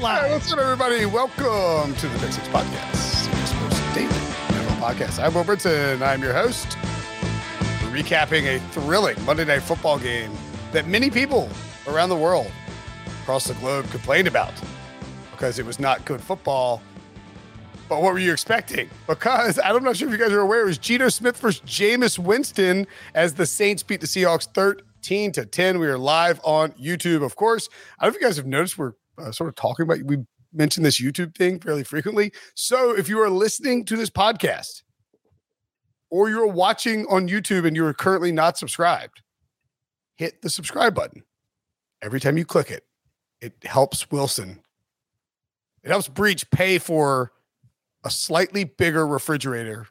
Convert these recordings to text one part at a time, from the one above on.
Live. what's up, everybody? Welcome to the Pick Six Podcast, Post Daily NFL Podcast. I'm Will. I'm your host. We're recapping a thrilling Monday Night Football game that many people around the world, across the globe, complained about because it was not good football. But what were you expecting? Because I'm not sure if you guys are aware, it was Geno Smith versus Jameis Winston as the Saints beat the Seahawks 13 to 10. We are live on YouTube, of course. I don't know if you guys have noticed we're uh, sort of talking about we mention this YouTube thing fairly frequently. So if you are listening to this podcast or you're watching on YouTube and you are currently not subscribed, hit the subscribe button. Every time you click it, it helps Wilson. It helps Breech pay for a slightly bigger refrigerator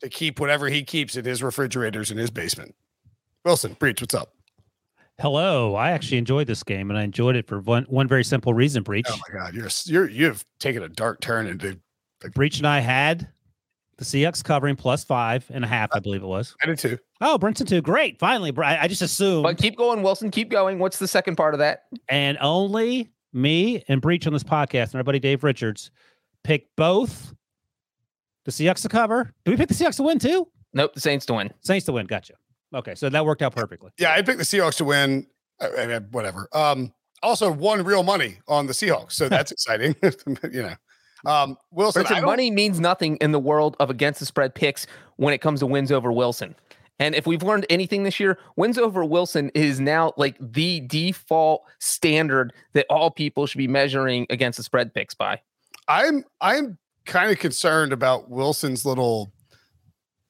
to keep whatever he keeps in his refrigerators in his basement. Wilson, Breech, what's up? Hello. I actually enjoyed this game, and I enjoyed it for one one very simple reason. Oh Breech, Oh my God, you're you're you've taken a dark turn into Breech, and I had the Seahawks covering plus five and a half, I believe it was. I did too. Oh, Brinson too. Great. Finally, I I just assumed, But keep going, Wilson. Keep going. What's the second part of that? and only me and Breech on this podcast and our buddy Dave Richards pick both the Seahawks to cover. Do we pick the Seahawks to win too? Nope, the Saints to win. Saints to win. Gotcha. Okay, so that worked out perfectly. Yeah, I picked the Seahawks to win. I, I mean, whatever. Um, also won real money on the Seahawks, so that's exciting. you know, um, Wilson. Brinson, money means nothing in the world of against the spread picks when it comes to wins over Wilson. And if we've learned anything this year, wins over Wilson is now like the default standard that all people should be measuring against the spread picks by. I'm I'm kind of concerned about Wilson's little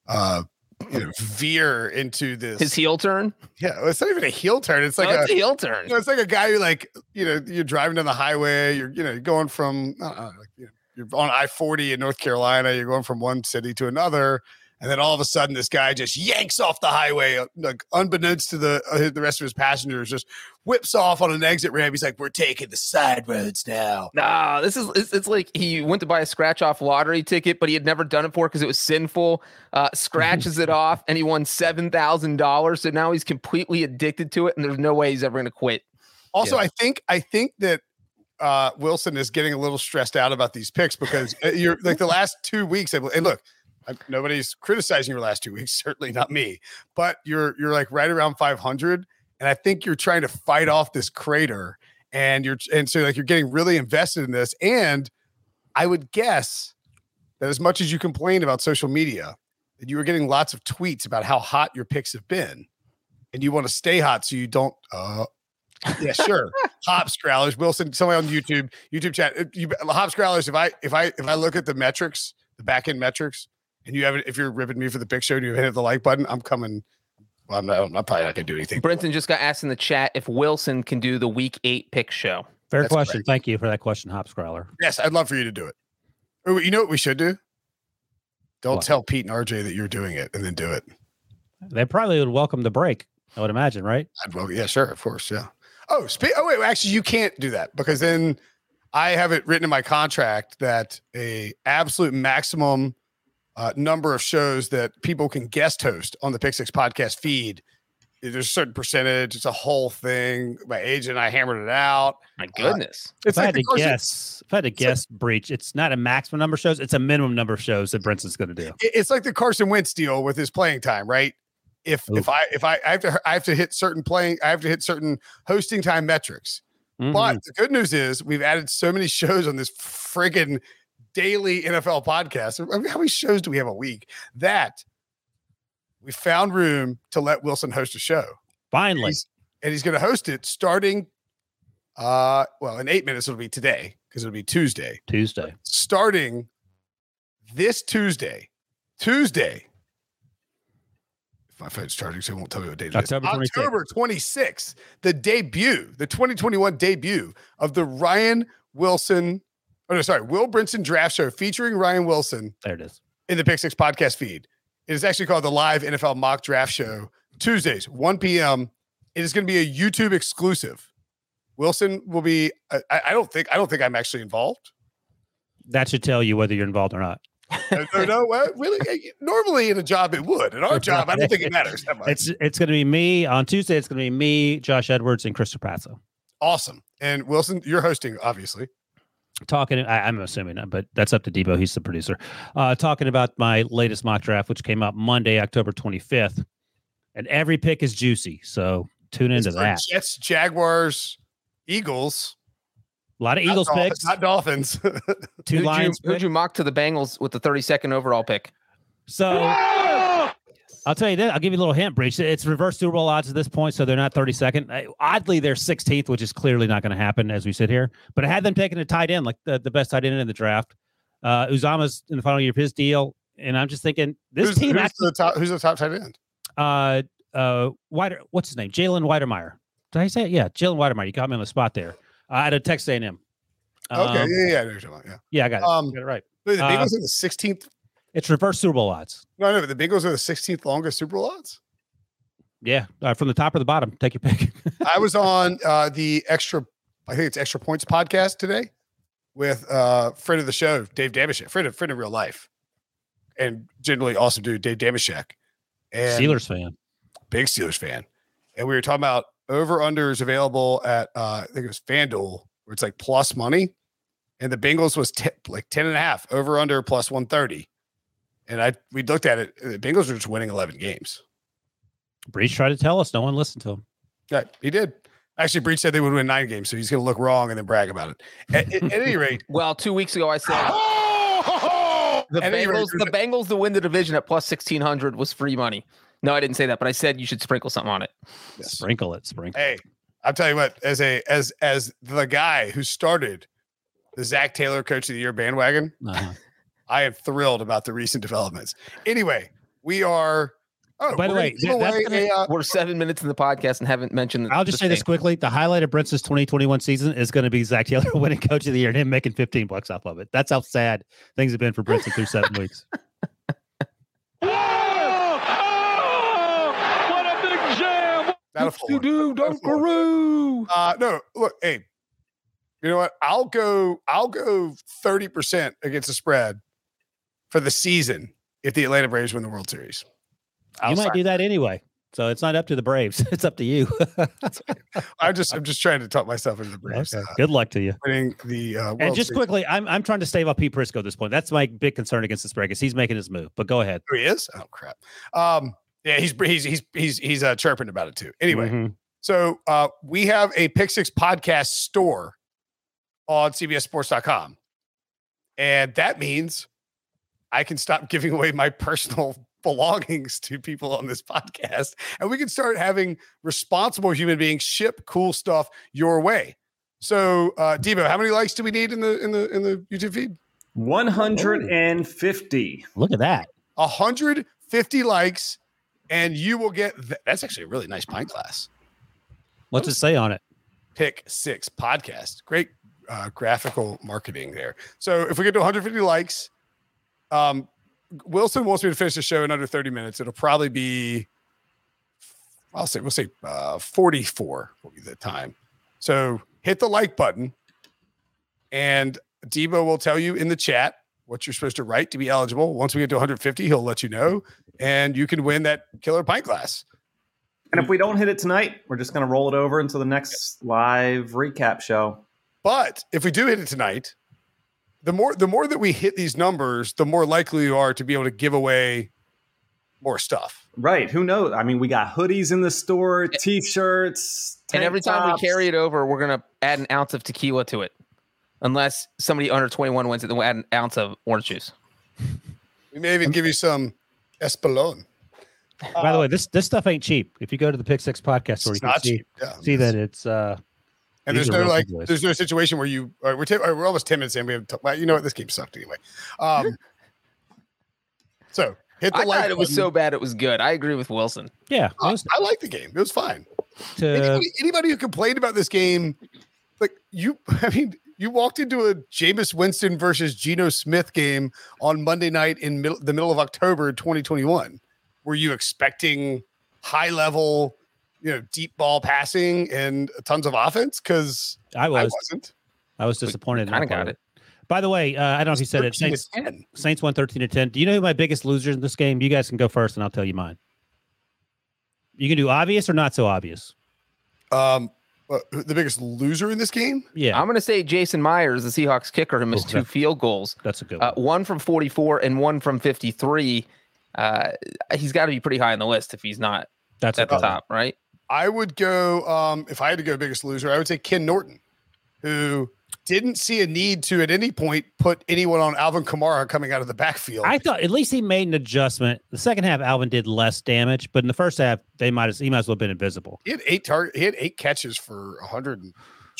uh you know veer into this. His heel turn. yeah, it's not even a heel turn. It's oh, like oh, a it's a heel turn. you know, it's like a guy who like you know you're driving down the highway. You're you know you're going from I like, you know, you're on I forty in North Carolina. You're going from one city to another, and then all of a sudden this guy just yanks off the highway, like unbeknownst to the uh, the rest of his passengers, just whips off on an exit ramp. He's like, "We're taking the side roads now." Nah, this is it's, it's like he went to buy a scratch off lottery ticket, but he had never done it before because it was sinful. Uh, scratches it off, and he won seven thousand dollars. So now he's completely addicted to it, and there's no way he's ever going to quit. Also, Yeah. I think I think that uh, Wilson is getting a little stressed out about these picks because uh, you're like the last two weeks. And look, I, nobody's criticizing your last two weeks, certainly not me. But you're you're like right around 500, and I think you're trying to fight off this crater, and you're and so like you're getting really invested in this. And I would guess that as much as you complain about social media, that you were getting lots of tweets about how hot your picks have been, and you want to stay hot so you don't. Uh, yeah, sure. Hop Scrowlers, Wilson, somebody on YouTube, YouTube chat. You, Hop Scrowlers, if I if I if I look at the metrics, the back end metrics, and you haven't, if you're ripping me for the pick show and you hit the like button, I'm coming. Well, I'm not. I'm probably not gonna do anything. Brinson just got asked in the chat if Wilson can do the Week Eight pick show. Fair That's question. Thank you for that question, Hop Scrawler. Yes, I'd love for you to do it. Oh, you know what we should do? Don't What? tell Pete and RJ that you're doing it, and then do it. They probably would welcome the break. I would imagine, right? I'd well, yeah, sure, of course, yeah. Oh, spe- oh wait, actually, you can't do that because then I have it written in my contract that a absolute maximum uh, number of shows that people can guest host on the Pick Six podcast feed there's a certain percentage. It's a whole thing. My agent and I hammered it out. My goodness. It's if I like had to guess, if I had to guess, Breech, it's not a maximum number of shows; it's a minimum number of shows that Brinson's going to do. it's like the Carson Wentz deal with his playing time, right? If Oof. if I if I, I have to I have to hit certain playing I have to hit certain hosting time metrics. Mhm. But the good news is we've added so many shows on this friggin' daily NFL podcast. I mean, how many shows do we have a week? That we found room to let Wilson host a show. finally, He's- and he's going to host it starting uh well in 8 minutes it'll be today because it'll be Tuesday Tuesday. starting this Tuesday. Tuesday. If my phone's charging, so it won't tell me what date it is. October 26th. October 26th, the debut, the 2021 debut of the Ryan Wilson, oh no, sorry, Will Brinson draft show featuring Ryan Wilson There it is. in the Pick Six podcast feed. It is actually called the live NFL mock draft show, Tuesdays, 1 p.m. It is going to be a YouTube exclusive. Wilson will be. I, I don't think. I don't think I'm actually involved. That should tell you whether you're involved or not. no, no, no, really? Normally in a job it would. In our job, I don't think it matters that much. It's it's going to be me on Tuesday. It's going to be me, Josh Edwards, and Chris Trapasso awesome. And Wilson, you're hosting, obviously. Talking. I, I'm assuming, but that's up to Debo. He's the producer. Uh, talking about my latest mock draft, which came out Monday, October 25th, and every pick is juicy. So tune into It's that. Jets, Jaguars, Eagles. A lot of not Eagles Dolphins- picks, not Dolphins. two Who'd Lions. you, who'd you mock to the Bengals with the 32nd overall pick? So I'll tell you this. I'll give you a little hint, Breech. It's reverse Super Bowl odds at this point, so they're not 32nd. Uh, Oddly, they're 16th, which is clearly not going to happen as we sit here. But I had them taking a tight end, like the, the best tight end in the draft. Uh, Uzomah's in the final year of his deal, and I'm just thinking this who's, team who's actually. the top? Who's the top tight end? Uh, uh, Wider, what's his name? Jalen Wydermyer. Did I say it? Yeah, Jalen Wydermyer. You got me on the spot there. Uh, out of Texas A&M. Okay, Um, yeah, yeah, I know what you're talking about, yeah. yeah, I got it. Um, got it right. The uh, Bengals are the 16th. It's reverse Super Bowl odds. No, no, but the Bengals are the 16th longest Super Bowl odds. Yeah, uh, from the top or the bottom. Take your pick. I was on uh, the extra, I think it's Extra Points podcast today with uh, friend of the show, Dave Damashek, friend of friend of real life, and generally awesome dude, Dave Damashek, and Steelers fan. big Steelers fan. And we were talking about over unders available at uh, I think it was FanDuel, where it's like plus money, and the Bengals was t- like 10 and a half over under plus 130. And I we looked at it, the Bengals are just winning 11 games. Breech tried to tell us. No one listened to him. Yeah, he did. Actually, Breech said they would win nine games, so he's going to look wrong and then brag about it. At, at- at any rate, Well, two weeks ago I said the At any rate, Bengals, the Bengals to win the division at plus 1600 was free money. No, I didn't say that, but I said you should sprinkle something on it. Yes. Sprinkle it. Sprinkle. Hey, I'll tell you what. As a as as the guy who started the Zac Taylor Coach of the Year bandwagon, Uh-huh. I am thrilled about the recent developments. Anyway, we are. Oh, By the way, gonna give that- that's away gonna- a, uh, We're seven minutes in the podcast and haven't mentioned. I'll just the say this quickly: the highlight of Brinson's 2021 season is going to be Zac Taylor winning Coach of the Year and him making 15 bucks off of it. That's how sad things have been for Brinson through seven weeks. not a full one. do, Dunkaroo. Uh, no, look, hey, you know what? I'll go. I'll go thirty percent against the spread for the season if the Atlanta Braves win the World Series. I'll you might do that anyway. So it's not up to the Braves. It's up to you. I'm just I'm just trying to talk myself into the Braves Okay. uh, Good luck to you. winning the uh, World And just Series. quickly, I'm I'm trying to stave off Pete Prisco at this point. That's my big concern against the spread because he's making his move. But go ahead. Oh, he is. Oh crap. Um, yeah, he's he's he's he's he's uh, chirping about it too. Anyway, Mhm. so uh, we have a Pick Six podcast store on CBSSports.com, and that means I can stop giving away my personal belongings to people on this podcast, and we can start having responsible human beings ship cool stuff your way. So, uh, Debo, how many likes do we need in the in the in the YouTube feed? 150. look at that. 150 likes, and you will get th- that's actually a really nice pint glass. What's it say on it? Pick Six podcast. Great uh, graphical marketing there. So if we get to 150 likes, um, Wilson wants me to finish the show in under 30 minutes. It'll probably be, I'll say, we'll say uh, 44 will be the time. So hit the like button, and Debo will tell you in the chat what you're supposed to write to be eligible. Once we get to 150, he'll let you know, and you can win that killer pint glass. And if we don't hit it tonight, we're just going to roll it over into the next live recap show. But if we do hit it tonight, the more the more that we hit these numbers, the more likely you are to be able to give away more stuff. Right. Who knows? I mean, we got hoodies in the store, t-shirts, and every time tops. we carry it over, we're gonna add an ounce of tequila to it, unless somebody under twenty one wins it. Then we'll add an ounce of orange juice. We may even give you some Espolon. By the way, this this stuff ain't cheap. If you go to the Pick Six podcast store, you It's can see. Yeah. see that it's uh And These there's no like, big boys. there's no situation where you all right, we're, t- all right, we're almost ten minutes in. We have, to, well, you know what? This game sucked anyway. Um, so hit the I like. thought it was so bad it was good. I agree with Wilson. yeah. it I, I like the game. It was fine. to, Anybody, anybody who complained about this game, like you, I mean, you walked into a Jameis Winston versus Geno Smith game on Monday night in middle, the middle of October 2021. Were you expecting high level, you know, deep ball passing and tons of offense? Because I was. I was wasn't. I was disappointed. in Kind of got it. By the way, uh, I don't know if you said it. Saints, 10. Saints won 13 to 10. Do you know who my biggest losers in this game? You guys can go first and I'll tell you mine. You can do obvious or not so obvious. Um, uh, the biggest loser in this game. Yeah, I'm gonna say Jason Myers, the Seahawks kicker, who missed Oh, two that- field goals, that's a good uh, one. one from 44 and one from 53. Uh, he's got to be pretty high on the list if he's not That's at the good one. top, right? I would go. Um, if I had to go biggest loser, I would say Ken Norton, who didn't see a need to at any point put anyone on Alvin Kamara coming out of the backfield. I thought at least he made an adjustment. The second half, Alvin did less damage, but in the first half, they might have he might as well have been invisible. he had eight target. He had eight catches for a hundred.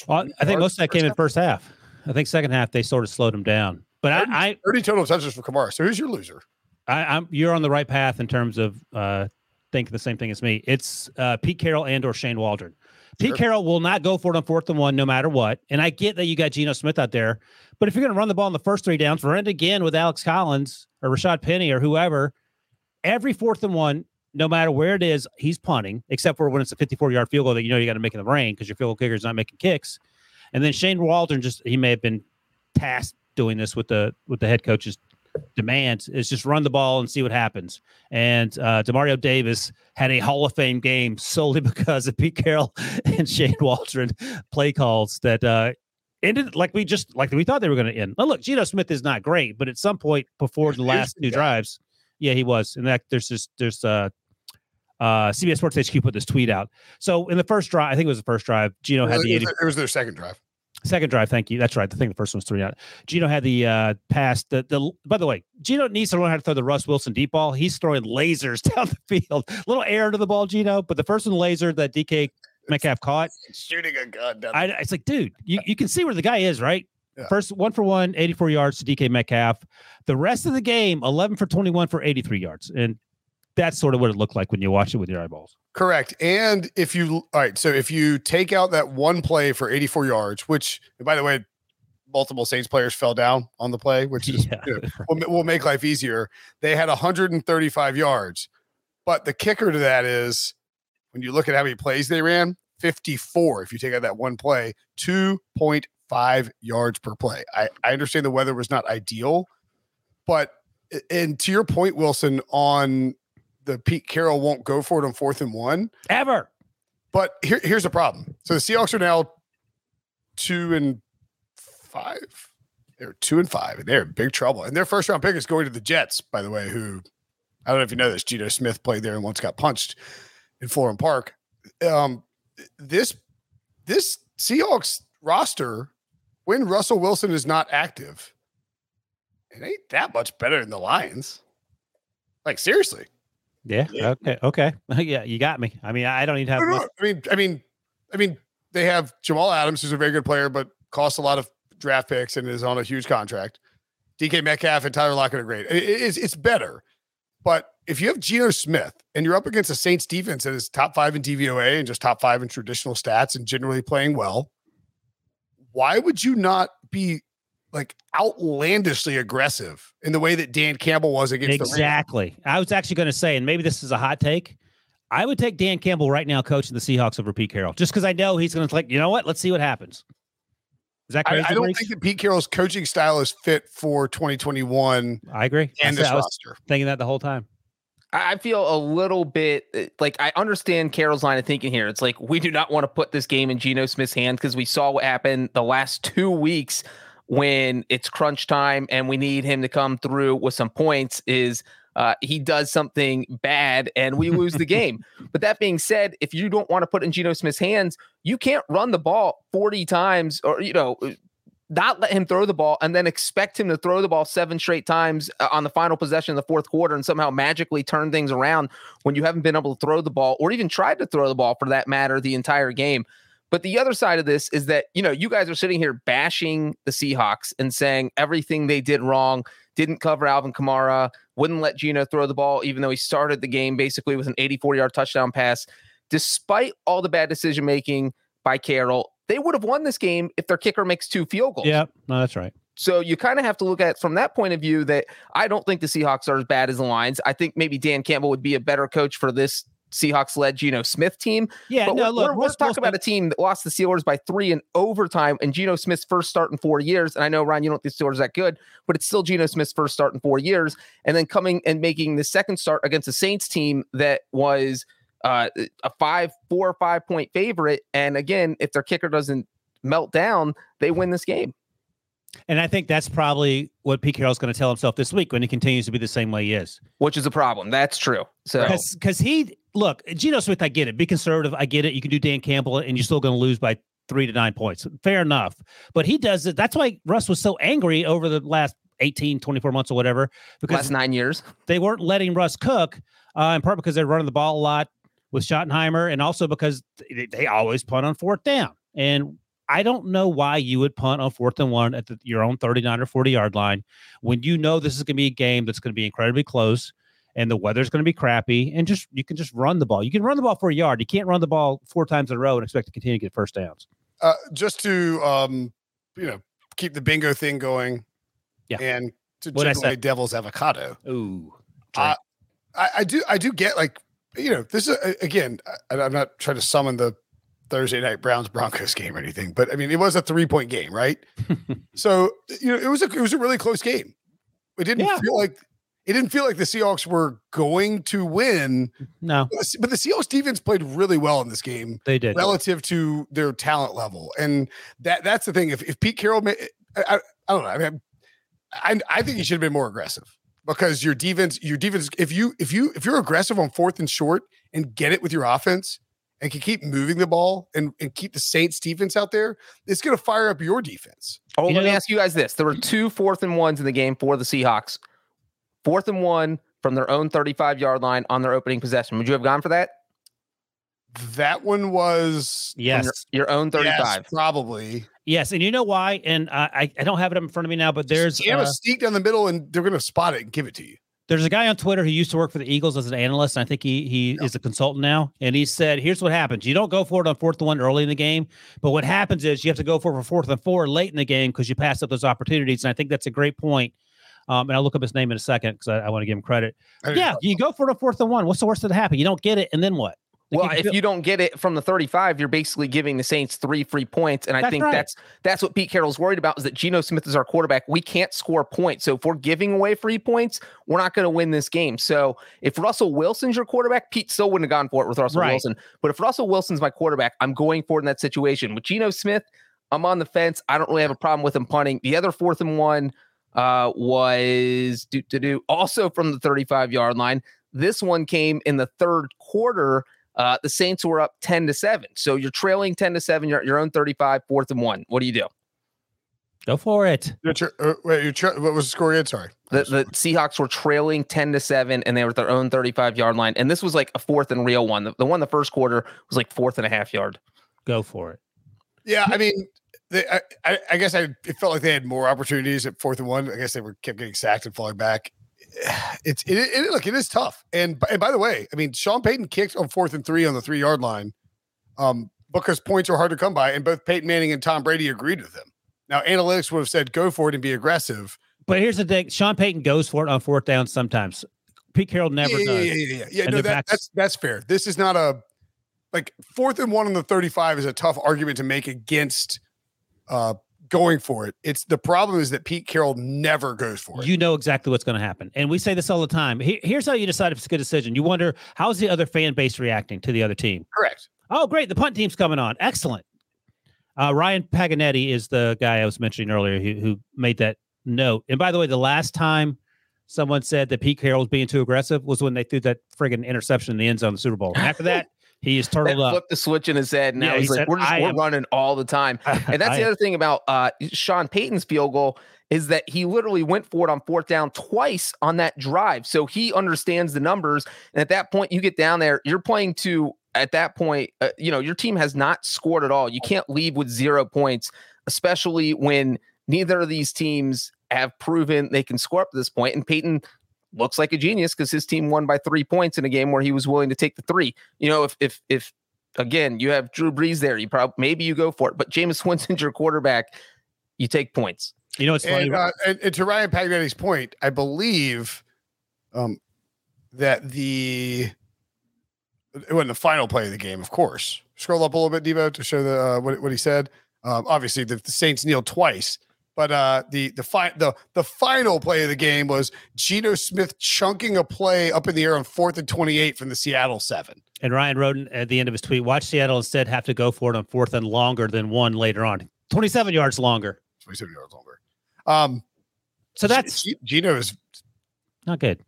Well, I think most of that came in first half. I think second half they sort of slowed him down. But I, I, Thirty total touches for Kamara. So who's your loser? I I'm you're on the right path in terms of uh thinking the same thing as me. It's uh Pete Carroll and or Shane Waldron. Pete Sure. Carroll will not go for it on fourth and one no matter what. And I get that you got Geno Smith out there, but if you're going to run the ball in the first three downs, run it again with Alex Collins or Rashaad Penny or whoever. Every fourth and one, no matter where it is, he's punting, except for when it's a 54 yard field goal that you know you got to make in the rain because your field goal kicker is not making kicks. And then Shane Waldron just he may have been tasked doing this with the with the head coach's demands is just run the ball and see what happens. And uh, Demario Davis had a Hall of Fame game solely because of Pete Carroll and Shane Waldron play calls that uh, ended like we just like we thought they were going to end. Now, look, Geno Smith is not great, but at some point before the last two drives, yeah, he was. And that there's just there's uh uh CBS Sports HQ put this tweet out. So in the first drive, I think it was the first drive, Geno had the 80, it was their second drive. Second drive, thank you. That's right. I think the first one was three out. Geno had the uh pass. The the by the way, Geno needs to learn how to throw the Russ Wilson deep ball. He's throwing lasers down the field. A little air to the ball, Geno, but the first one laser that DK Metcalf caught. Shooting a gun down. I it's like, dude, you, you can see where the guy is, right? Yeah. First one for one, 84 yards to DK Metcalf. The rest of the game, 11 for 21 for 83 yards. And that's sort of what it looked like when you watch it with your eyeballs. Correct. And if you all right, so if you take out that one play for 84 yards, which by the way, multiple Saints players fell down on the play, which is Yeah. you know, will, will make life easier. They had 135 yards. But the kicker to that is when you look at how many plays they ran, 54. If you take out that one play, 2.5 yards per play. I, I understand the weather was not ideal, but and to your point, Wilson, on the Pete Carroll won't go for it on fourth and one. Ever. But here, here's the problem. So the Seahawks are now two and five. They're two and five, and they're in big trouble. And their first round pick is going to the Jets, by the way, who I don't know if you know this. Geno Smith played there and once got punched in Florham Park. Um, this this Seahawks roster, when Russell Wilson is not active, it ain't that much better than the Lions. Like seriously. Yeah. Yeah. Okay. Okay. yeah, you got me. I mean, I don't even have No, no. I mean, I mean, I mean, they have Jamal Adams, who's a very good player, but costs a lot of draft picks and is on a huge contract. DK Metcalf and Tyler Lockett are great. It- it- it's, it's better. But if you have Geno Smith and you're up against a Saints defense that is top five in DVOA and just top five in traditional stats and generally playing well, why would you not be like outlandishly aggressive in the way that Dan Campbell was against the Exactly. I was actually going to say, and maybe this is a hot take. I would take Dan Campbell right now coaching the Seahawks over Pete Carroll, just because I know he's going to like, you know what? Let's see what happens. Is that I, crazy? I don't Brees? think that Pete Carroll's coaching style is fit for 2021 I agree. And said- this I was roster. thinking that the whole time. I feel a little bit uh, like I understand Carroll's line of thinking here. It's like we do not want to put this game in Geno Smith's hands because we saw what happened the last two weeks when it's crunch time and we need him to come through with some points. Is uh, he does something bad and we lose the game. But that being said, if you don't want to put in Geno Smith's hands, you can't run the ball 40 times or, you know, not let him throw the ball and then expect him to throw the ball seven straight times uh, on the final possession of the fourth quarter and somehow magically turn things around when you haven't been able to throw the ball or even tried to throw the ball for that matter the entire game. But the other side of this is that, you know, you guys are sitting here bashing the Seahawks and saying everything they did wrong, didn't cover Alvin Kamara, wouldn't let Geno throw the ball, even though he started the game basically with an 84 yard touchdown pass. Despite all the bad decision making by Carroll, they would have won this game if their kicker makes two field goals. Yeah, no, that's right. So you kind of have to look at it from that point of view that I don't think the Seahawks are as bad as the Lions. I think maybe Dan Campbell would be a better coach for this Seahawks led Geno Smith team. Yeah, but no, we're, look, we're, we're talking about a team that lost the Steelers by three in overtime and Geno Smith's first start in four years. And I know, Ryan, you don't think the Steelers that good, but it's still Geno Smith's first start in four years. And then coming and making the second start against the Saints team that was uh, a five, four or five point favorite. And again, if their kicker doesn't melt down, they win this game. And I think that's probably what Pete Carroll's going to tell himself this week when he continues to be the same way he is. Which is a problem. That's true. So because he look, Geno Smith, I get it. Be conservative. I get it. You can do Dan Campbell and you're still going to lose by three to nine points. Fair enough. But he does it. That's why Russ was so angry over the last 18, 24 months or whatever. Because last nine years. They weren't letting Russ cook, uh, in part because they're running the ball a lot with Schottenheimer, and also because they, they always punt on fourth down. And I don't know why you would punt on fourth and one at the, your own 39 or 40 yard line when you know this is going to be a game that's going to be incredibly close and the weather's going to be crappy and just you can just run the ball. You can run the ball for a yard. You can't run the ball four times in a row and expect to continue to get first downs. Uh, just to um, you know, keep the bingo thing going. Yeah. And to take say? devil's avocado. Ooh. Uh, I, I do I do get like you know this is again I, I'm not trying to summon the Thursday night Browns Broncos game or anything, but I mean it was a three point game, right? so you know it was a it was a really close game. It didn't Yeah. feel like it didn't feel like the Seahawks were going to win, no, but the, but the Seahawks defense played really well in this game they did. relative to their talent level, and that that's the thing. If if Pete Carroll, ma- I, I, I don't know, I mean, I I think he should have been more aggressive because your defense, your defense, if you if you if you're aggressive on fourth and short and get it with your offense and can keep moving the ball and, and keep the Saints defense out there, it's going to fire up your defense. Oh, You let me ask you guys this. There were two fourth and ones in the game for the Seahawks. Fourth and one from their own 35 yard line on their opening possession. Would you have gone for that? That one was yes. Your, your own 35. yes, probably. Yes. And you know why? And uh, I, I don't have it up in front of me now, but there's Jam uh, a sneak down the middle, and they're going to spot it and give it to you. there's a guy on Twitter who used to work for the Eagles as an analyst. And I think he he is a consultant now. And he said, here's what happens. You don't go for it on fourth and one early in the game, but what happens is you have to go for it for fourth and four late in the game because you pass up those opportunities. And I think that's a great point. Um, and I'll look up his name in a second because I, I want to give him credit. Yeah, you go for the fourth and one. What's the worst that happened? You don't get it, and then what? Well, if you don't get it from the 35, you're basically giving the Saints three free points. And I That's think right. that's that's what Pete Carroll's worried about is that Geno Smith is our quarterback. We can't score points. So if we're giving away free points, we're not going to win this game. So if Russell Wilson's your quarterback, Pete still wouldn't have gone for it with Russell Right. Wilson. But if Russell Wilson's my quarterback, I'm going for it in that situation. With Geno Smith, I'm on the fence. I don't really have a problem with him punting. The other fourth and one uh, was do to do also from the 35 yard line. This one came in the third quarter. Uh, the Saints were up 10 to 7. So you're trailing 10 to 7. You're at your own 35, fourth and one. What do you do? go for it. You're tr- uh, wait, you're tr- what was the score again? Sorry. The, the Seahawks were trailing 10 to 7, and they were at their own 35 yard line. And this was like a fourth and real one. The, the one the first quarter was like fourth and a half yard. Go for it. Yeah, I mean, they, I, I, I guess I it felt like they had more opportunities at fourth and one. I guess they were kept getting sacked and falling back. It's it, it look it is tough. And by- and by the way, I mean Sean Payton kicked on fourth and three on the three yard line, um, because points are hard to come by, and both Peyton Manning and Tom Brady agreed with him. Now analytics would have said go for it and be aggressive. But here's the thing: Sean Payton goes for it on fourth down sometimes. Pete Carroll never yeah, does. Yeah, yeah, yeah. yeah And no, that, that's that's fair. This is not a like fourth and one on the 35 is a tough argument to make against uh going for it. It's the problem is that Pete Carroll never goes for it. You know exactly what's going to happen. And we say this all the time. here's how you decide if it's a good decision. You wonder how's the other fan base reacting to the other team? Correct. Oh, great. The punt team's coming on. Excellent. Uh, Ryan Paganetti is the guy I was mentioning earlier who, who made that note. And by the way, the last time someone said that Pete Carroll was being too aggressive was when they threw that friggin' interception in the end zone of the Super Bowl. And after that, he is turtled up. Flipped the switch in his head. Now yeah, he's he like, said, we're just we're am, running all the time. And that's the other thing about uh, Sean Payton's field goal is that he literally went for it on fourth down twice on that drive. So he understands the numbers. And at that point, you get down there, you're playing to at that point, uh, you know, your team has not scored at all. You can't leave with zero points, especially when neither of these teams have proven they can score up to this point. And Payton looks like a genius because his team won by three points in a game where he was willing to take the three. You know, if if if again you have Drew Brees there, you probably maybe you go for it. But Jameis Winston's your quarterback, you take points. You know, it's funny. And, uh, and, and to Ryan Paganetti's point, I believe um, that the it wasn't the final play of the game, of course. Scroll up a little bit, Debo, to show the uh, what, what he said. Um, obviously, the, the, Saints kneel twice, but uh, the the fi- the the final play of the game was Geno Smith chunking a play up in the air on fourth and twenty eight from the Seattle seven. And Ryan wrote at the end of his tweet, "Watch Seattle instead have to go for it on fourth and longer than one later on, twenty seven yards longer. Twenty seven yards longer. Um, so that's Geno is not good.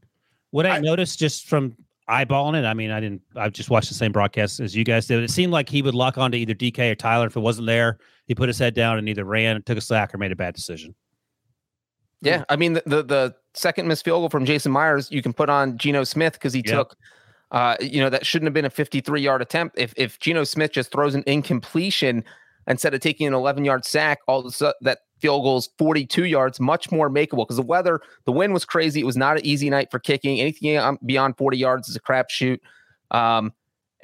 What I, I noticed just from eyeballing it. I mean, I didn't. I just watched the same broadcast as you guys did. It seemed like he would lock on to either DK or Tyler. If it wasn't there, he put his head down and either ran, took a sack, or made a bad decision. Yeah, I mean the the, the second missed field goal from Jason Myers, you can put on Geno Smith because he yep. took. Uh, you know that shouldn't have been a 53 yard attempt. If if Geno Smith just throws an incompletion instead of taking an 11 yard sack, all of a sudden that field goal is 42 yards, much more makeable because the weather, the wind was crazy. It was not an easy night for kicking. Anything beyond 40 yards is a crapshoot. Um,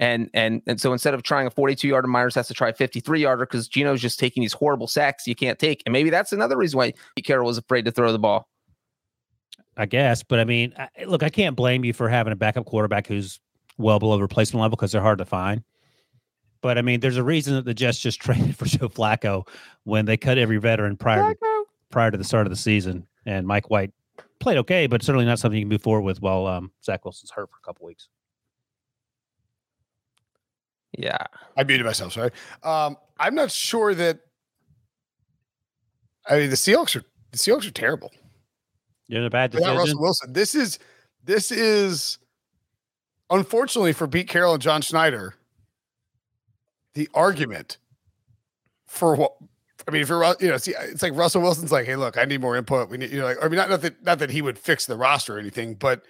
and and and so instead of trying a 42 yarder, Myers has to try a 53 yarder because Geno's just taking these horrible sacks you can't take. And maybe that's another reason why Pete Carroll was afraid to throw the ball. I guess, but I mean, look, I can't blame you for having a backup quarterback who's well below replacement level because they're hard to find. But I mean, there's a reason that the Jets just traded for Joe Flacco when they cut every veteran prior to, prior to the start of the season, and Mike White played okay, but certainly not something you can move forward with while um, Zach Wilson's hurt for a couple weeks. Yeah, I muted myself. Sorry. Um, I'm not sure that. I mean, the Seahawks are the Seahawks are terrible. You're in a bad decision. Russell Wilson. This is this is unfortunately for Pete Carroll and John Schneider the argument for what I mean, if you're you know, see, it's like Russell Wilson's like, hey, look, I need more input. We need, you know, like, I mean, not, not that not that he would fix the roster or anything, but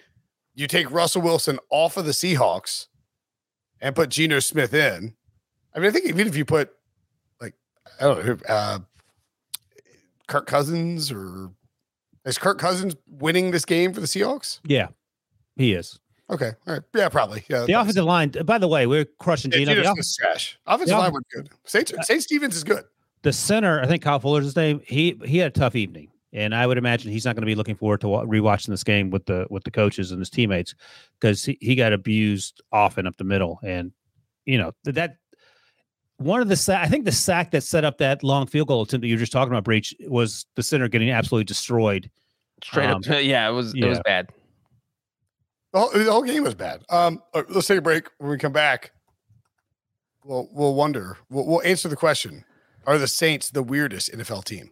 you take Russell Wilson off of the Seahawks and put Geno Smith in. I mean, I think even if you put like I don't know, uh, Kirk Cousins or is Kirk Cousins winning this game for the Seahawks? Yeah, he is. Okay. All right. Yeah, probably. Yeah. The offensive line. By the way, we're crushing yeah, Geno. The off- trash. Offensive line was good. St. Uh, St. Stevens is good. The center, I think Kyle Fuller's his name. He he had a tough evening, and I would imagine he's not going to be looking forward to rewatching this game with the with the coaches and his teammates because he, he got abused often up the middle, and you know that one of the I think the sack that set up that long field goal attempt that you were just talking about, Breech was the center getting absolutely destroyed. Straight um, up, yeah, it was yeah. it was bad. The whole, the whole game was bad. Um, uh, let's take a break. When we come back, we'll we'll wonder. We'll, we'll answer the question: Are the Saints the weirdest NFL team?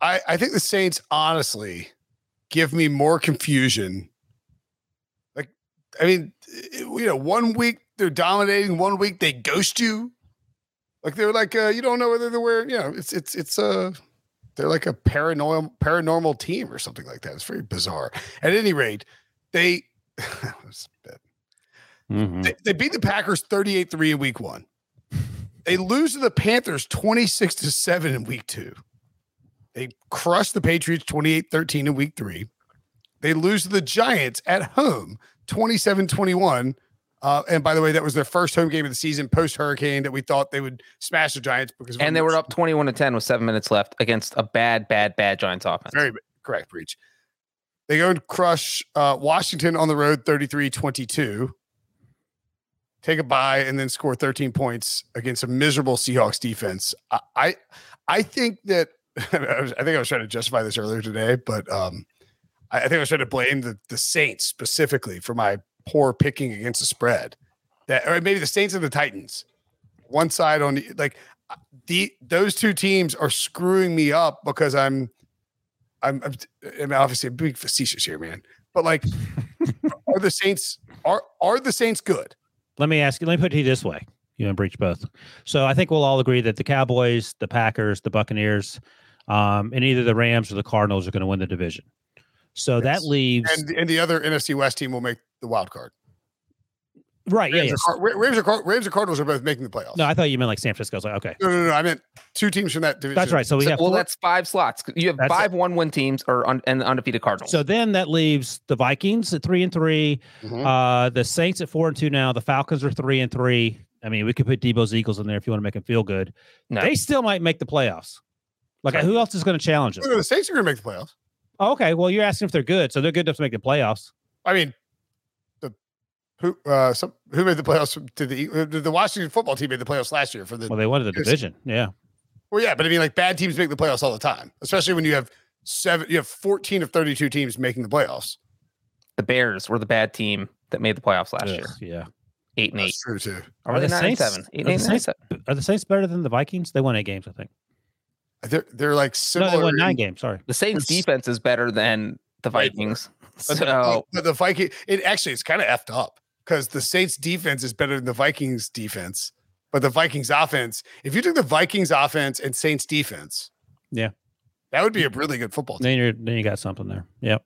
I, I think the Saints honestly give me more confusion. Like, I mean, you know, one week they're dominating, one week they ghost you. Like they're like uh, you don't know whether they're wearing, you know, it's it's it's uh they're like a paranormal paranormal team or something like that. It's very bizarre. At any rate, they Mhm. they, they beat the Packers 38-3 in week one. They lose to the Panthers 26 to 7 in week two. They crush the Patriots 28-13 in week three. They lose to the Giants at home 27-21. Uh, and by the way, that was their first home game of the season post hurricane that we thought they would smash the Giants because And they were up 21 to 10 with seven minutes left against a bad, bad, bad Giants offense. Very correct, Breech. They go and crush uh, Washington on the road 33 22. Take a bye and then score 13 points against a miserable Seahawks defense. I I, I think that I, was, I think I was trying to justify this earlier today, but um, I, I think I was trying to blame the, the Saints specifically for my poor picking against the spread. That or maybe the Saints and the Titans. One side on the like uh, the those two teams are screwing me up because I'm I'm, I'm, I'm obviously being facetious here, man. But like, are the Saints are are the Saints good? Let me ask you. Let me put it to you this way: you and Breech both. So I think we'll all agree that the Cowboys, the Packers, the Buccaneers, um, and either the Rams or the Cardinals are going to win the division. So that leaves And and the other NFC West team will make the wild card. right. Yeah, Rams, yeah. or, Car- Rams, or Rams and Cardinals are both making the playoffs. No, I thought you meant like San Francisco. I was like, okay, no, no, no, I meant two teams from that division. that's right. So we So- have well, four- that's five slots. You have That's five one-win teams or un, and the undefeated Cardinals. So then that leaves the Vikings at three and 3 Mhm. uh, the Saints at four and two now. The Falcons are three and three. I mean, we could put Debo's Eagles in there if you want to make them feel good. No. They still might make the playoffs. Like, who else is going to challenge them? No, no, the Saints are going to make the playoffs. Oh, okay, well, you're asking if they're good, so they're good enough to make the playoffs. I mean, the who uh some who made the playoffs to the the Washington football team made the playoffs last year for the Well, they won the division. Yeah, Well, yeah, but I mean, like bad teams make the playoffs all the time, especially when you have seven, you have 14 of 32 teams making the playoffs. the Bears were the bad team that made the playoffs last year. Yeah. Eight and eight. That's true too. Or Are were they the nine and Saints- seven? Eight are and the eight, nine and Saints- seven. Are the Saints better than the Vikings? They won eight games, I think. They're they're like No, similar. they won nine in- games. Sorry. The Saints It's- defense is better than the Vikings. But the, So but the Viking, it actually it's kind of effed up because the Saints defense is better than the Vikings defense. But the Vikings offense, if you took the Vikings offense and Saints defense, Yeah. that would be a really good football team. Then you're then you got something there. Yep.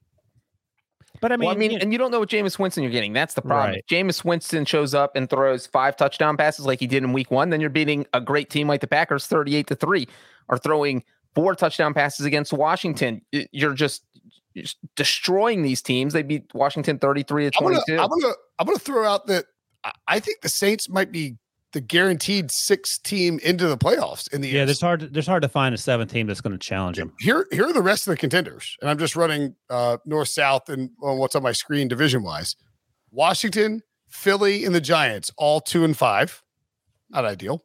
But I mean, well, I mean, you- and you don't know what Jameis Winston you're getting. That's the problem. Right. If Jameis Winston shows up and throws five touchdown passes like he did in week one, then you're beating a great team like the Packers 38 to 3, or throwing four touchdown passes against Washington. You're just, you're just destroying these teams. They beat Washington 33 to I'm gonna, I'm gonna I'm gonna throw out that I- I think the Saints might be the guaranteed six team into the playoffs in the yeah, It's hard. There's hard to find a seven team that's going to challenge them. here here are the rest of the contenders and i'm just running uh north south and well, what's on my screen division wise washington philly and the giants all two and five. Not ideal.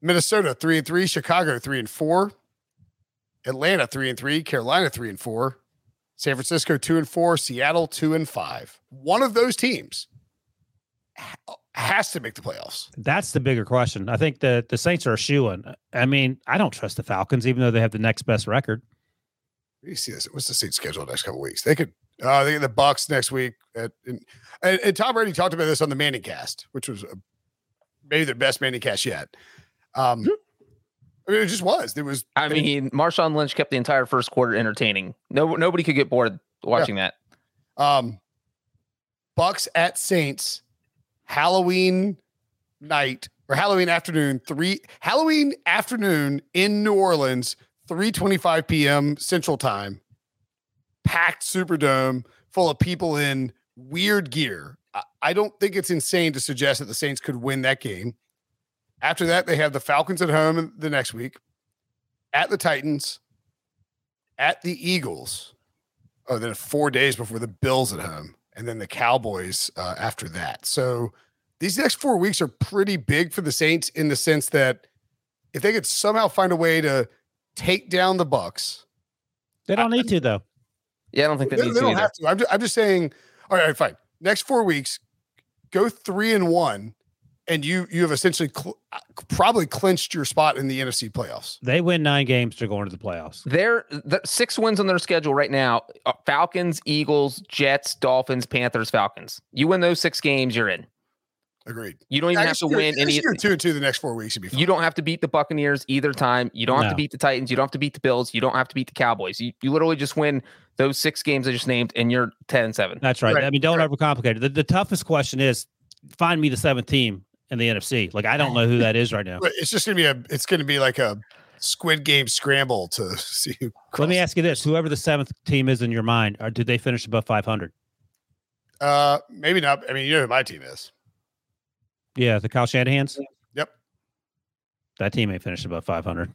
Minnesota three and three. Chicago three and four. Atlanta three and three. Carolina three and four. San francisco two and four. Seattle two and five. One of those teams has to make the playoffs That's the bigger question. I think the the Saints are a shoe in. I mean, I don't trust the Falcons, even though they have the next best record. Let me see this. What's the Saints schedule next couple weeks? They could. Uh, they get the Bucs next week. At, and, and, and Tom Brady talked about this on the Manning Cast, which was uh maybe the best Manning Cast yet. Um, I mean, it just was. There was. I mean, Marshawn Lynch kept the entire first quarter entertaining. No, nobody could get bored watching that. um, Bucs at Saints, Halloween night or Halloween afternoon. Three Halloween afternoon in New Orleans, three twenty-five p.m. Central Time. Packed Superdome, full of people in weird gear. I, I don't think it's insane to suggest that the Saints could win that game. After that, they have the Falcons at home the next week, at the Titans, at the Eagles. Oh, then four days before the Bills at home, and then the Cowboys uh, after that. So these next four weeks are pretty big for the Saints in the sense that if they could somehow find a way to take down the Bucs, They don't need to though. Yeah, I don't think that they, needs they to don't either. have to. I'm just, I'm just saying. All right, all right, fine. Next four weeks, go three and one, and you you have essentially cl- uh, probably clinched your spot in the NFC playoffs. They win nine games, to go into the playoffs. They're the six wins on their schedule right now: uh, Falcons, Eagles, Jets, Dolphins, Panthers, Falcons. You win those six games, you're in. Agreed. You don't even I have to guess win any. you're two and two the next four weeks. You'd be fine. You don't have to beat the Buccaneers either time. You don't have No. to beat the Titans. You don't have to beat the Bills. You don't have to beat the Cowboys. You, you literally just win those six games I just named, and you're 10 and 7. That's right. Right, I mean, don't right. overcomplicate it. The, the toughest question is find me the seventh team in the NFC. Like, I don't know who that is right now. It's just gonna be a. It's gonna be like a Squid Game scramble to see. Who Let me ask you this: Whoever the seventh team is in your mind, or did they finish above 500? Uh, maybe not. I mean, you know who my team is. Yeah, the Kyle Shanahan's. Yep. That team ain't finished above 500.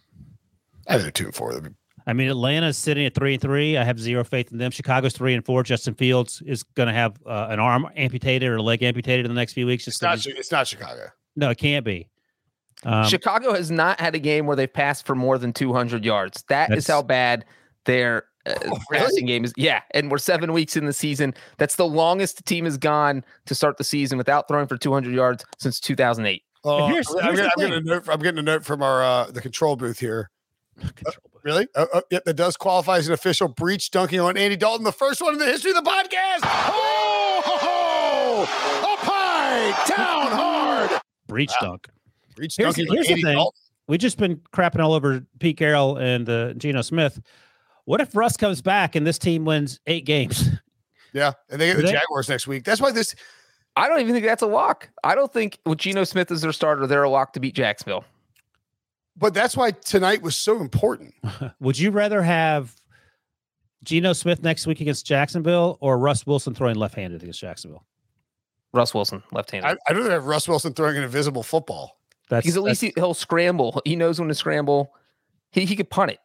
I think they're two and four. That'd be- I mean, Atlanta's sitting at three and three. I have zero faith in them. Chicago's three and four. Justin Fields is going to have uh, an arm amputated or a leg amputated in the next few weeks. It's Just not. 'cause he's- It's not Chicago. no, it can't be. Um, Chicago has not had a game where they've passed for more than 200 yards. That is how bad their uh, Oh, really? passing game is. Yeah. And we're seven weeks in the season. That's the longest the team has gone to start the season without throwing for 200 yards since 2008. Oh, here's- I'm, here's getting, I'm, getting a note, I'm getting a note from our uh, the control booth here. control. Really? Oh, oh, yep, that does qualify as an official Breech dunking on Andy Dalton, the first one in the history of the podcast. Oh, ho, ho! up high, down hard. Breech Wow. dunk. Breech Here's- dunking on here's the thing. Dalton. we just been crapping all over Pete Carroll and uh, Geno Smith. What if Russ comes back and this team wins eight games? Yeah, and they get the They- Jaguars next week. That's why this. I don't even think that's a lock. I don't think with Geno Smith as their starter, they're a lock to beat Jacksonville. But that's why tonight was so important. Would you rather have Geno Smith next week against Jacksonville or Russ Wilson throwing left-handed against Jacksonville? Russ Wilson, left handed. I, I'd rather have Russ Wilson throwing an invisible football. That's Because at least he, he'll scramble. He knows when to scramble. He, he could punt it,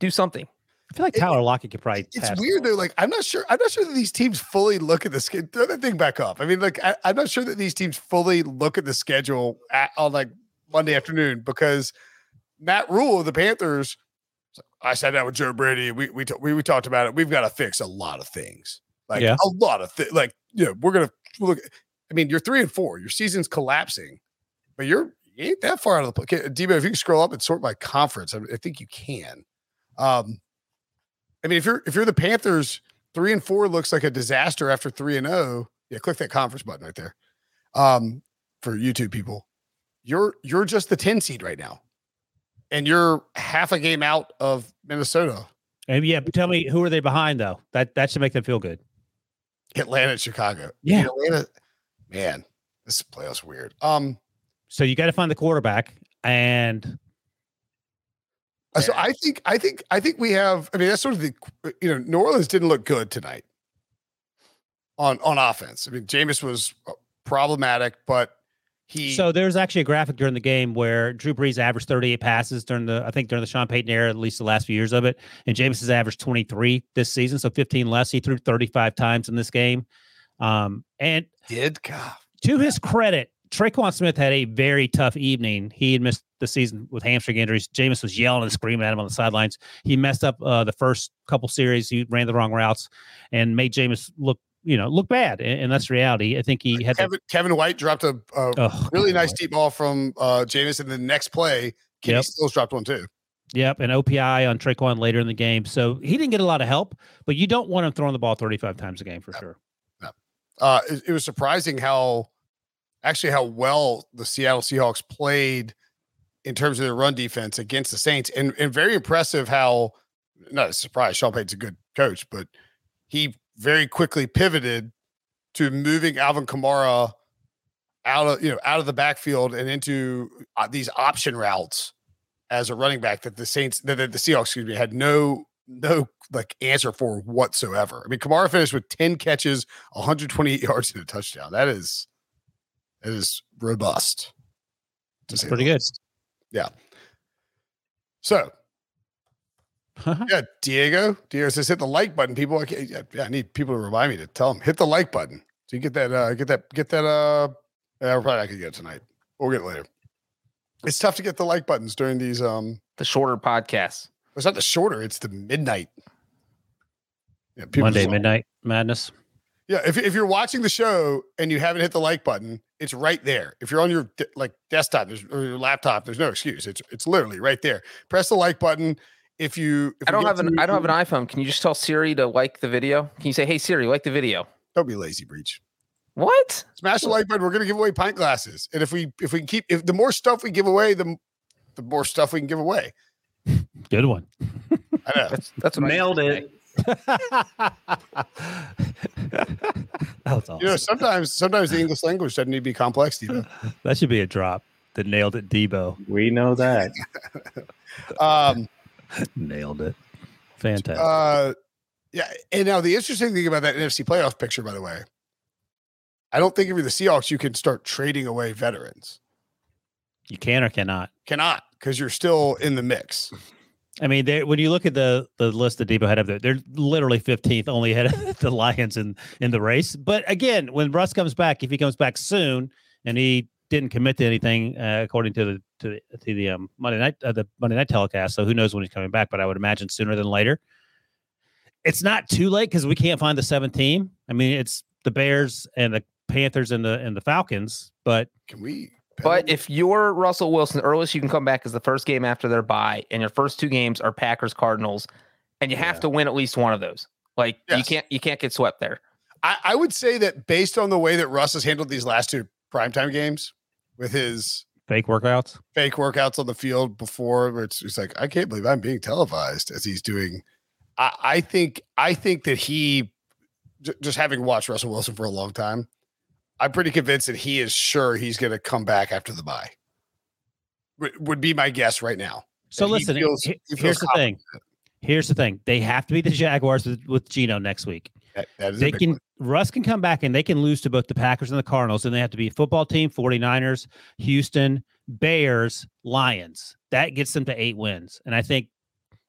do something. I feel like it- Tyler Lockett could probably. It's pass the weird though. Like I'm not sure. I'm not sure that these teams fully look at the schedule. Throw that thing back up. I mean, like I, I'm not sure that these teams fully look at the schedule at, on like Monday afternoon because Matt Rhule of the Panthers. I sat down with Joe Brady. We we ta- we, we talked about it. We've got to fix a lot of things. Like Yeah. a lot of things. Like you know, we're gonna look. I mean, you're three and four. Your season's collapsing, but you're you ain't that far out of the. Okay, Debo, if you can scroll up and sort by conference, I, I think you can. Um, I mean, if you're if you're the Panthers, three and four looks like a disaster after three and zero. Yeah, click that conference button right there. Um, for YouTube people, you're you're just the ten seed right now, and you're half a game out of Minnesota, And yeah, but tell me who are they behind though? That that should make them feel good. Atlanta, and Chicago. Yeah. Atlanta. Man, this playoff's weird. Um, So you got to find the quarterback, and So I think I think I think we have. I mean, that's sort of the you know New Orleans didn't look good tonight on on offense. I mean, Jameis was uh, problematic, but he so there's actually a graphic during the game where Drew Brees averaged 38 passes during the I think during the Sean Payton era, at least the last few years of it, and Jameis has averaged 23 this season, so 15 less. He threw 35 times in this game, um, and did. God, to his credit, Tre'Quan Smith had a very tough evening. He had missed the season with hamstring injuries. Jameis was yelling and screaming at him on the sidelines. He messed up uh, the first couple series. He ran the wrong routes and made Jameis look, you know, look bad. And, that's reality. I think he had. Kevin, Kevin White dropped a, a oh, really God. nice deep ball from uh Jameis, and the next play, Kenny Yep. Stills dropped one too. Yep, and OPI on Tre'Quan later in the game. So he didn't get a lot of help, but you don't want him throwing the ball 35 times a game for sure. Uh, it, it was surprising how actually how well the Seattle Seahawks played in terms of their run defense against the Saints, and and very impressive how not a surprise. Sean Payton's a good coach, but he very quickly pivoted to moving Alvin Kamara out of you know out of the backfield and into uh, these option routes as a running back that the Saints that the Seahawks excuse me had no no like answer for whatsoever. I mean, Kamara finished with 10 catches, 128 yards and a touchdown. That is that is robust. the pretty good. Yeah. So yeah, Diego. Diego says hit the like button, people. I, can't- yeah, I need people to remind me to tell them hit the like button. So you get that, uh, get that, get that. Uh, yeah, we're probably not gonna get it tonight. We'll get it later. It's tough to get the like buttons during these. Um, The shorter podcasts. it's not the shorter; it's the midnight. Yeah, Monday midnight madness. Yeah, if if you're watching the show and you haven't hit the like button, it's right there. If you're on your like desktop there's, or your laptop, there's no excuse. It's it's literally right there. Press the like button. If you, if I don't have an to- I don't have an iPhone. Can you just tell Siri to like the video? Can you say, "Hey Siri, like the video"? Don't be lazy, Breech. What? Smash the like button. We're gonna give away pint glasses, and if we if we keep if the more stuff we give away, the the more stuff we can give away. Good one. I know. That's that's what Nailed used to it. that was awesome. You know, sometimes sometimes the English language doesn't need to be complex. Steve. that should be a drop. That nailed it, Debo. We know that. Um, Nailed it. Fantastic. uh, yeah, and now the interesting thing about that NFC playoff picture, by the way, I don't think if you're the Seahawks, you can start trading away veterans. you can or cannot. Cannot because you're still in the mix. I mean, they, when you look at the the list that Debo had up there, they're literally 15th, only ahead of the Lions in in the race. But again, when Russ comes back, if he comes back soon, and he didn't commit to anything uh, according to the to the, to the um, Monday night uh, the Monday night telecast, so who knows when he's coming back? But I would imagine sooner than later. It's not too late because we can't find the seventh team. I mean, it's the Bears and the Panthers and the and the Falcons, but Can we? But if you're Russell Wilson, the earliest you can come back is the first game after their bye, and your first two games are Packers Cardinals, and you have Yeah. to win at least one of those. Like you can't you can't get swept there. I, I would say that based on the way that Russ has handled these last two primetime games with his fake workouts. fake workouts on the field before, where it's, it's like, I can't believe I'm being televised as he's doing. I, I think I think that he j- just having watched Russell Wilson for a long time, I'm pretty convinced that he is sure he's going to come back after the bye. Would- Would be my guess right now. So And he listen, feels- he- here's the thing. Here's the thing. They have to be the Jaguars with, with Geno next week. That, They can one. Russ can come back and they can lose to both the Packers and the Cardinals, and they have to be football team, 49ers, Houston, Bears, Lions. That gets them to eight wins. And I think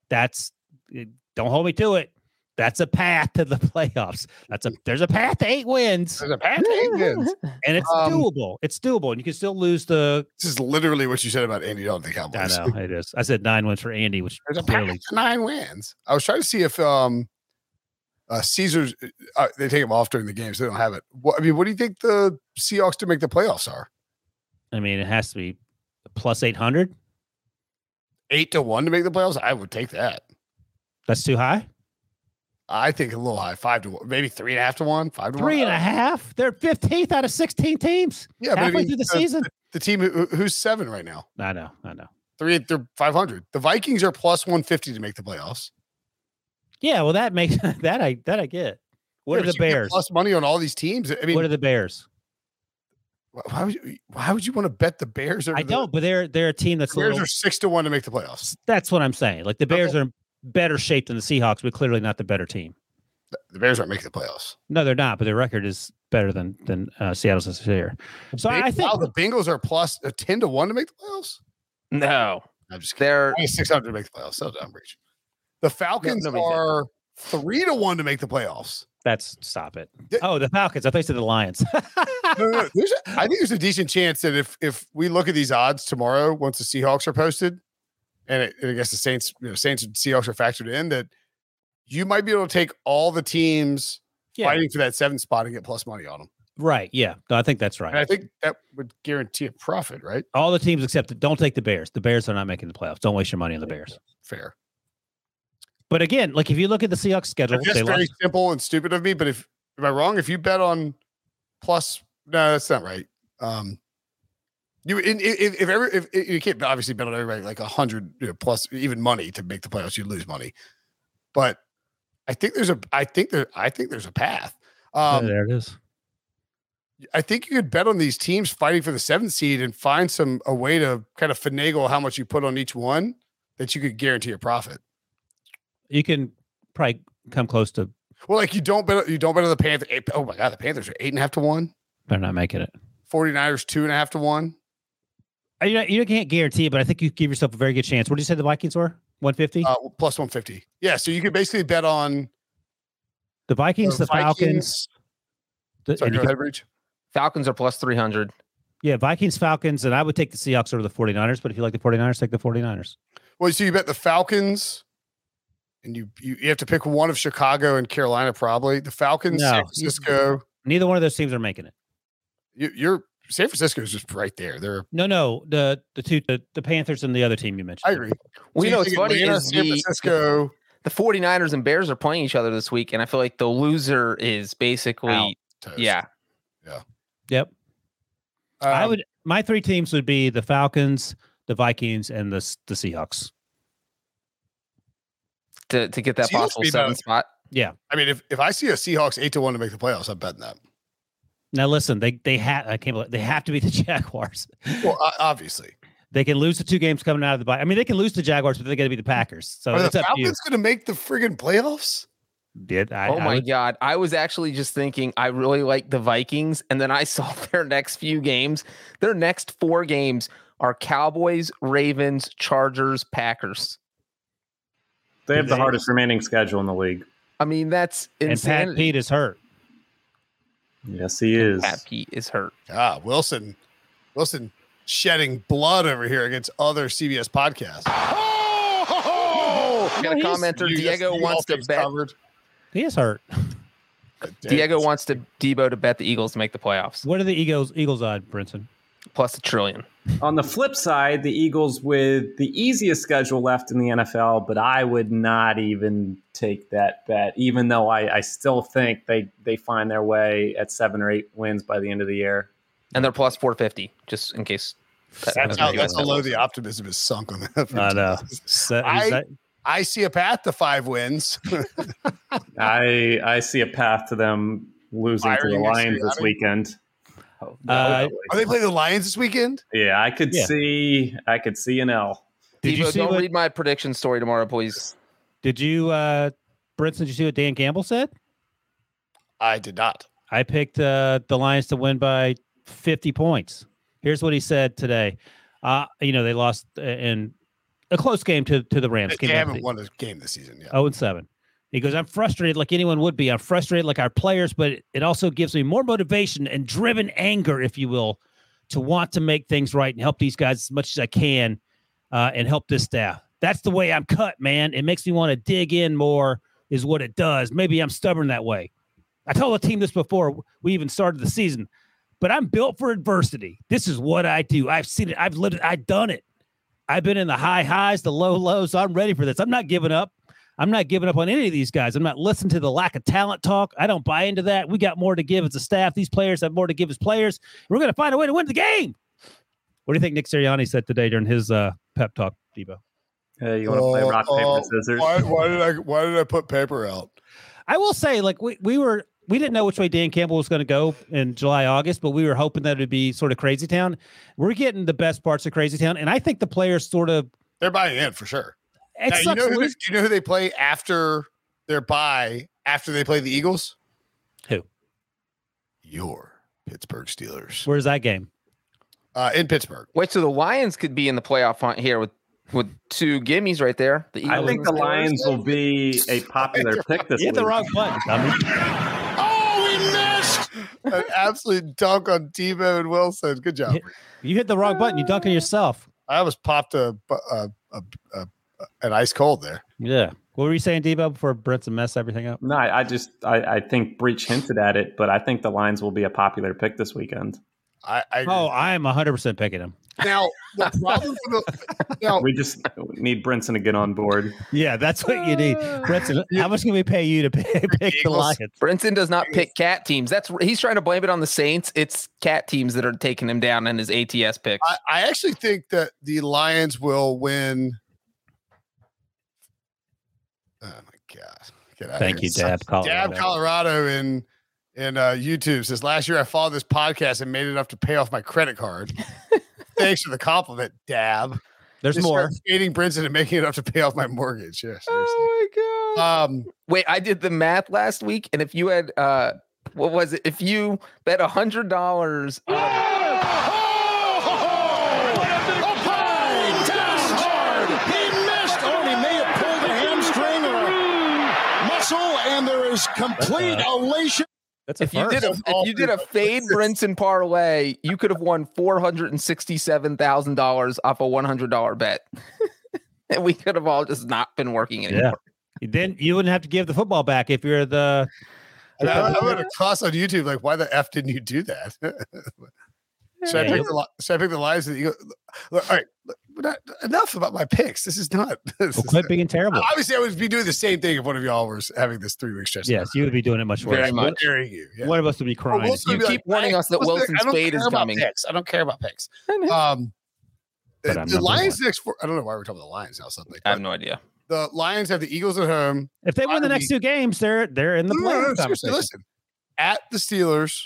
that's eh, don't hold me to it. That's a path to the playoffs. That's a there's a path to eight wins. There's a path to eight wins. And it's Um, doable. It's doable. And you can still lose the This is literally what you said about Andy Dalton, the Cowboys. I know it is. I said nine wins for Andy, which There's a path to nine wins. I was trying to see if um uh Caesars uh, they take them off during the games. They don't have it. What, I mean, what do you think the Seahawks to make the playoffs are? I mean it has to be plus eight hundred. Eight to one to make the playoffs. I would take that. That's too high. I think a little high, five to one, maybe three and a half to one, five to Three one. and a half. They're 15th out of 16 teams. Yeah, halfway through the uh, season. the team who, who's seven right now, I know. I know. three, they're five hundred. The Vikings are plus one fifty to make the playoffs. Yeah, well, that makes that I that I get. What Yeah, are the Bears? plus money on all these teams? I mean, what are the Bears? why would you, why would you want to bet the Bears? Over I the, don't, but they're they're a team that's The Bears little, are six to one to make the playoffs. that's what I'm saying. Like the Bears Okay. are in better shape than the Seahawks, but clearly not the better team. The- The Bears aren't making the playoffs. No, they're not, but their record is better than than uh, Seattle's this year. So I, I think wow, the Bengals are plus a ten to one to make the playoffs. No, I'm just kidding. they're Six hundred to make the playoffs. So dumb, Breech. The Falcons that are three to one to make the playoffs. that's stop it. Oh, the Falcons. I thought you said the Lions. No, no, no. A, I think there's a decent chance that if if we look at these odds tomorrow, once the Seahawks are posted, and, it, and I guess the Saints, you know, Saints and Seahawks are factored in, that you might be able to take all the teams yeah, fighting for that seventh spot and get plus money on them. right. Yeah, no, I think that's right. And I think that would guarantee a profit, right? All the teams except the- don't take the Bears. The Bears are not making the playoffs. Don't waste your money on the Bears. Fair. But again, like if you look at the Seahawks schedule, That's they very lost. simple and stupid of me. But if am I wrong? If you bet on plus, no, that's not right. Um, you in, if if ever if you can't obviously bet on everybody like a hundred you know, plus even money to make the playoffs, you lose money. But I think there's a I think there I think there's a path. Yeah, Um, there it is. I think you could bet on these teams fighting for the seventh seed and find some a way to kind of finagle how much you put on each one that you could guarantee a profit. You can probably come close to. Well, like you don't bet you don't bet on the Panthers. Oh my god, the Panthers are eight and a half to one. They're not making it. 49ers two and a half to one. Uh, You know, you can't guarantee it, but I think you give yourself a very good chance. What did you say the Vikings were? One fifty. Uh, plus 150. Yeah. So you could basically bet on the Vikings, the, Falcons. the- Sorry, and go ahead, Breech. Falcons are plus three hundred. yeah, Vikings, Falcons, and I would take the Seahawks over the 49ers. But if you like the 49ers, take the 49ers. Well, so you bet the Falcons, and you, you you have to pick one of Chicago and Carolina, probably the Falcons, No, San you- Francisco. Neither one of those teams are making it. You, you're San Francisco's just right there. They're No, no, the the two the, the Panthers and the other team you mentioned. I agree. Well, So you know, think what's funny Atlanta, is San Francisco. the 49ers and Bears are playing each other this week, and I feel like the loser is basically, Out. toast. yeah. Yep. I Um, would my three teams would be the Falcons, the Vikings, and the the Seahawks. To, to get that Seahawks possible be seven about- spot. I mean, if, if I see a Seahawks eight to one to make the playoffs, I'm betting that. Now listen, they they have I can't believe they have to be the Jaguars. Well, o- obviously, They can lose the two games coming out of the bye. I mean, they can lose the Jaguars, but they got to be the Packers. So are the it's up to you. Falcons going to make the friggin' playoffs? Did I, oh I my would- god! I was actually just thinking I really like the Vikings, and then I saw their next few games. Their next four games are Cowboys, Ravens, Chargers, Packers. They have the hardest remaining schedule in the league. I mean, that's and Pat. Pete is hurt. Yes, he is. Pat Pete is hurt. Ah, Wilson, Wilson shedding blood over here against other CBS podcasts. Oh, I got a commenter. Diego wants to bet. covered. He is hurt. Diego wants to Debo to bet the Eagles to make the playoffs, What are the Eagles Eagles on, Brinson? plus a trillion. On the flip side, the Eagles with the easiest schedule left in the NFL, but I would not even take that bet, even though I, I still think they, they find their way at seven or eight wins by the end of the year. And they're plus 450, just in case. That's That's how, that's how low the optimism is sunk on that. I know. So- I- that- I see a path to five wins. I I see a path to them losing to the Lions this Sirianni? Weekend. Uh, Are they playing the Lions this weekend? yeah, I could Yeah. see I could see an L. did you see don't what? read my prediction story tomorrow, please. Did you, uh, Brinson? Did you see what Dan Campbell said? I did not. I picked uh, the Lions to win by 50 points. Here's what he said today. Uh, you know, they lost uh, in a close game to, to the Rams. They Came haven't to- won a game this season yet. 0 and 7. He goes, I'm frustrated like anyone would be. I'm frustrated like our players, but it, also gives me more motivation and driven anger, if you will, to want to make things right and help these guys as much as I can uh, and help this staff. That's the way I'm cut, man. It makes me want to dig in more, is what it does. Maybe I'm stubborn that way. I told the team this before we even started the season, but I'm built for adversity. This is what I do. I've seen it. I've lived it. I've done it. I've been in the high highs, the low lows. So I'm ready for this. I'm not giving up. I'm not giving up on any of these guys. I'm not listening to the lack of talent talk. I don't buy into that. We got more to give as a staff. These players have more to give as players. We're going to find a way to win the game. What do you think Nick Sirianni said today during his uh, pep talk, Debo? Hey, you want to play Oh, rock paper oh, scissors? Why, why did I? Why did I put paper out? I will say, like we, we were, we didn't know which way Dan Campbell was going to go in July, August, but we were hoping that it'd be sort of Crazy Town. We're getting the best parts of Crazy Town, and I think the players sort of. They're buying in for sure. It Now, you know who they, lose- do you know who they play after their bye? After they play the Eagles? Who? Your Pittsburgh Steelers Where's that game? uh, in Pittsburgh. Wait, so the Lions could be in the playoff hunt here with with two gimmies right there. The I think the Lions will be a popular pick this You hit the wrong button. Oh, we missed an absolute dunk on Debo and Wilson. Good job. You hit the wrong button. You dunk on yourself. I almost popped a, a, a, a an ice cold there. Yeah. What were you saying, Debo, before Brinson mess everything up? No, I, I just I, I think Breech hinted at it, but I think the Lions will be a popular pick this weekend. I, I Oh, I'm 100% picking him. now the problem for the now We just need Brinson to get on board. Yeah, that's what you need. Brinson, how much can we pay you to pay, pick the Lions? Brinson does not pick cat teams. That's he's trying to blame it on the Saints. It's cat teams that are taking him down in his ATS picks. I, I actually think that the Lions will win. Oh my god! Get out Thank here. you, Dab. Colorado. Dab Colorado in in uh, YouTube says last year I followed this podcast and made enough to pay off my credit card. Thanks for the compliment, Dab. There's Just more. started Skating Brinson and making enough to pay off my mortgage. Yeah, seriously. oh my god! Um, Wait, I did the math last week, and if you had uh, what was it? If you bet a hundred dollars, He missed, or he may have pulled a hamstring or a muscle, and there is complete uh-huh. elation. That's a if you did a if you did a fade Brinson parlay, you could have won four hundred and sixty-seven thousand dollars off a one hundred dollar bet. and we could have all just not been working anymore. then you wouldn't have to give the football back if you're the. and I, I'm going to toss on YouTube like, why the f didn't you do that? Should I Yeah, pick the Li- should I pick the Lions? or the Eagles? Look, All right, not, enough about my picks. This is not. This Well, is quit being terrible. Obviously, I would be doing the same thing if one of y'all was having this three week stretch. Yes, you would be doing it much worse. Very worse. much. Daring you. Yeah. One of us would be crying. Wilson You would be keep warning "I- us that Wilson's like, Wilson's I don't is care about coming." Picks. I don't care about picks. I. Um, the, the Lions one. next. Four, I don't know why we're talking about the Lions now. Something. I have no idea. The Lions have the Eagles at home. if they win the next two games, they're they're in the No, no, no, playoff seriously, conversation. listen, at the Steelers,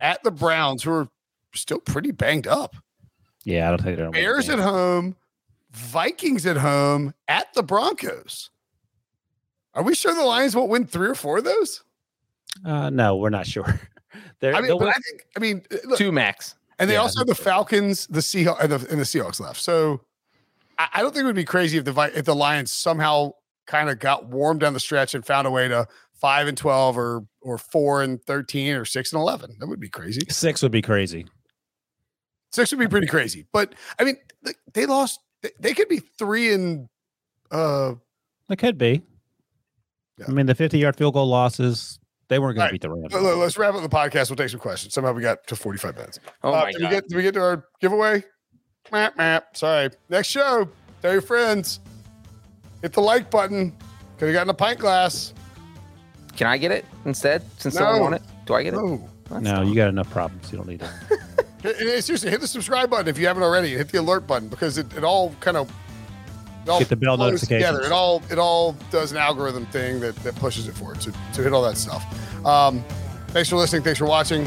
at the Browns, who are still pretty banged up. Yeah, I don't think they're gonna win Bears at home, Vikings at home, at the Broncos. Are we sure the Lions won't win three or four of those? Uh, no, we're not sure. They're, I mean, but win- I think. I mean, uh, look, Two max. and they yeah, also have the. Falcons, the Seahawks, and the, and the Seahawks left. So I, I don't think it would be crazy if the if the Lions somehow kind of got warm down the stretch and found a way to five and twelve or or four and thirteen or six and eleven. That would be crazy. six would be crazy. Six would be pretty crazy. But I mean, they, they lost. They, they could be three and uh It could be. Yeah. I mean, the 50 yard field goal losses, they weren't going All to beat the Rams. let- let's wrap up the podcast. We'll take some questions. Somehow we got to 45 minutes. Oh Uh, my did god. we get did we get to our giveaway? Map map. Sorry. Next show. Tell your friends. Hit the like button. Could have gotten a pint glass. Can I get it instead? Since No. someone want it, do I get it? No. That's No, dumb. you got enough problems. You don't need it. Hit- hit- Seriously, hit the subscribe button if you haven't already. Hit the alert button because it, it all kind of it all Get the bell flows together. It all it all does an algorithm thing that, that pushes it forward. So, so hit all that stuff. Um, thanks for listening. Thanks for watching.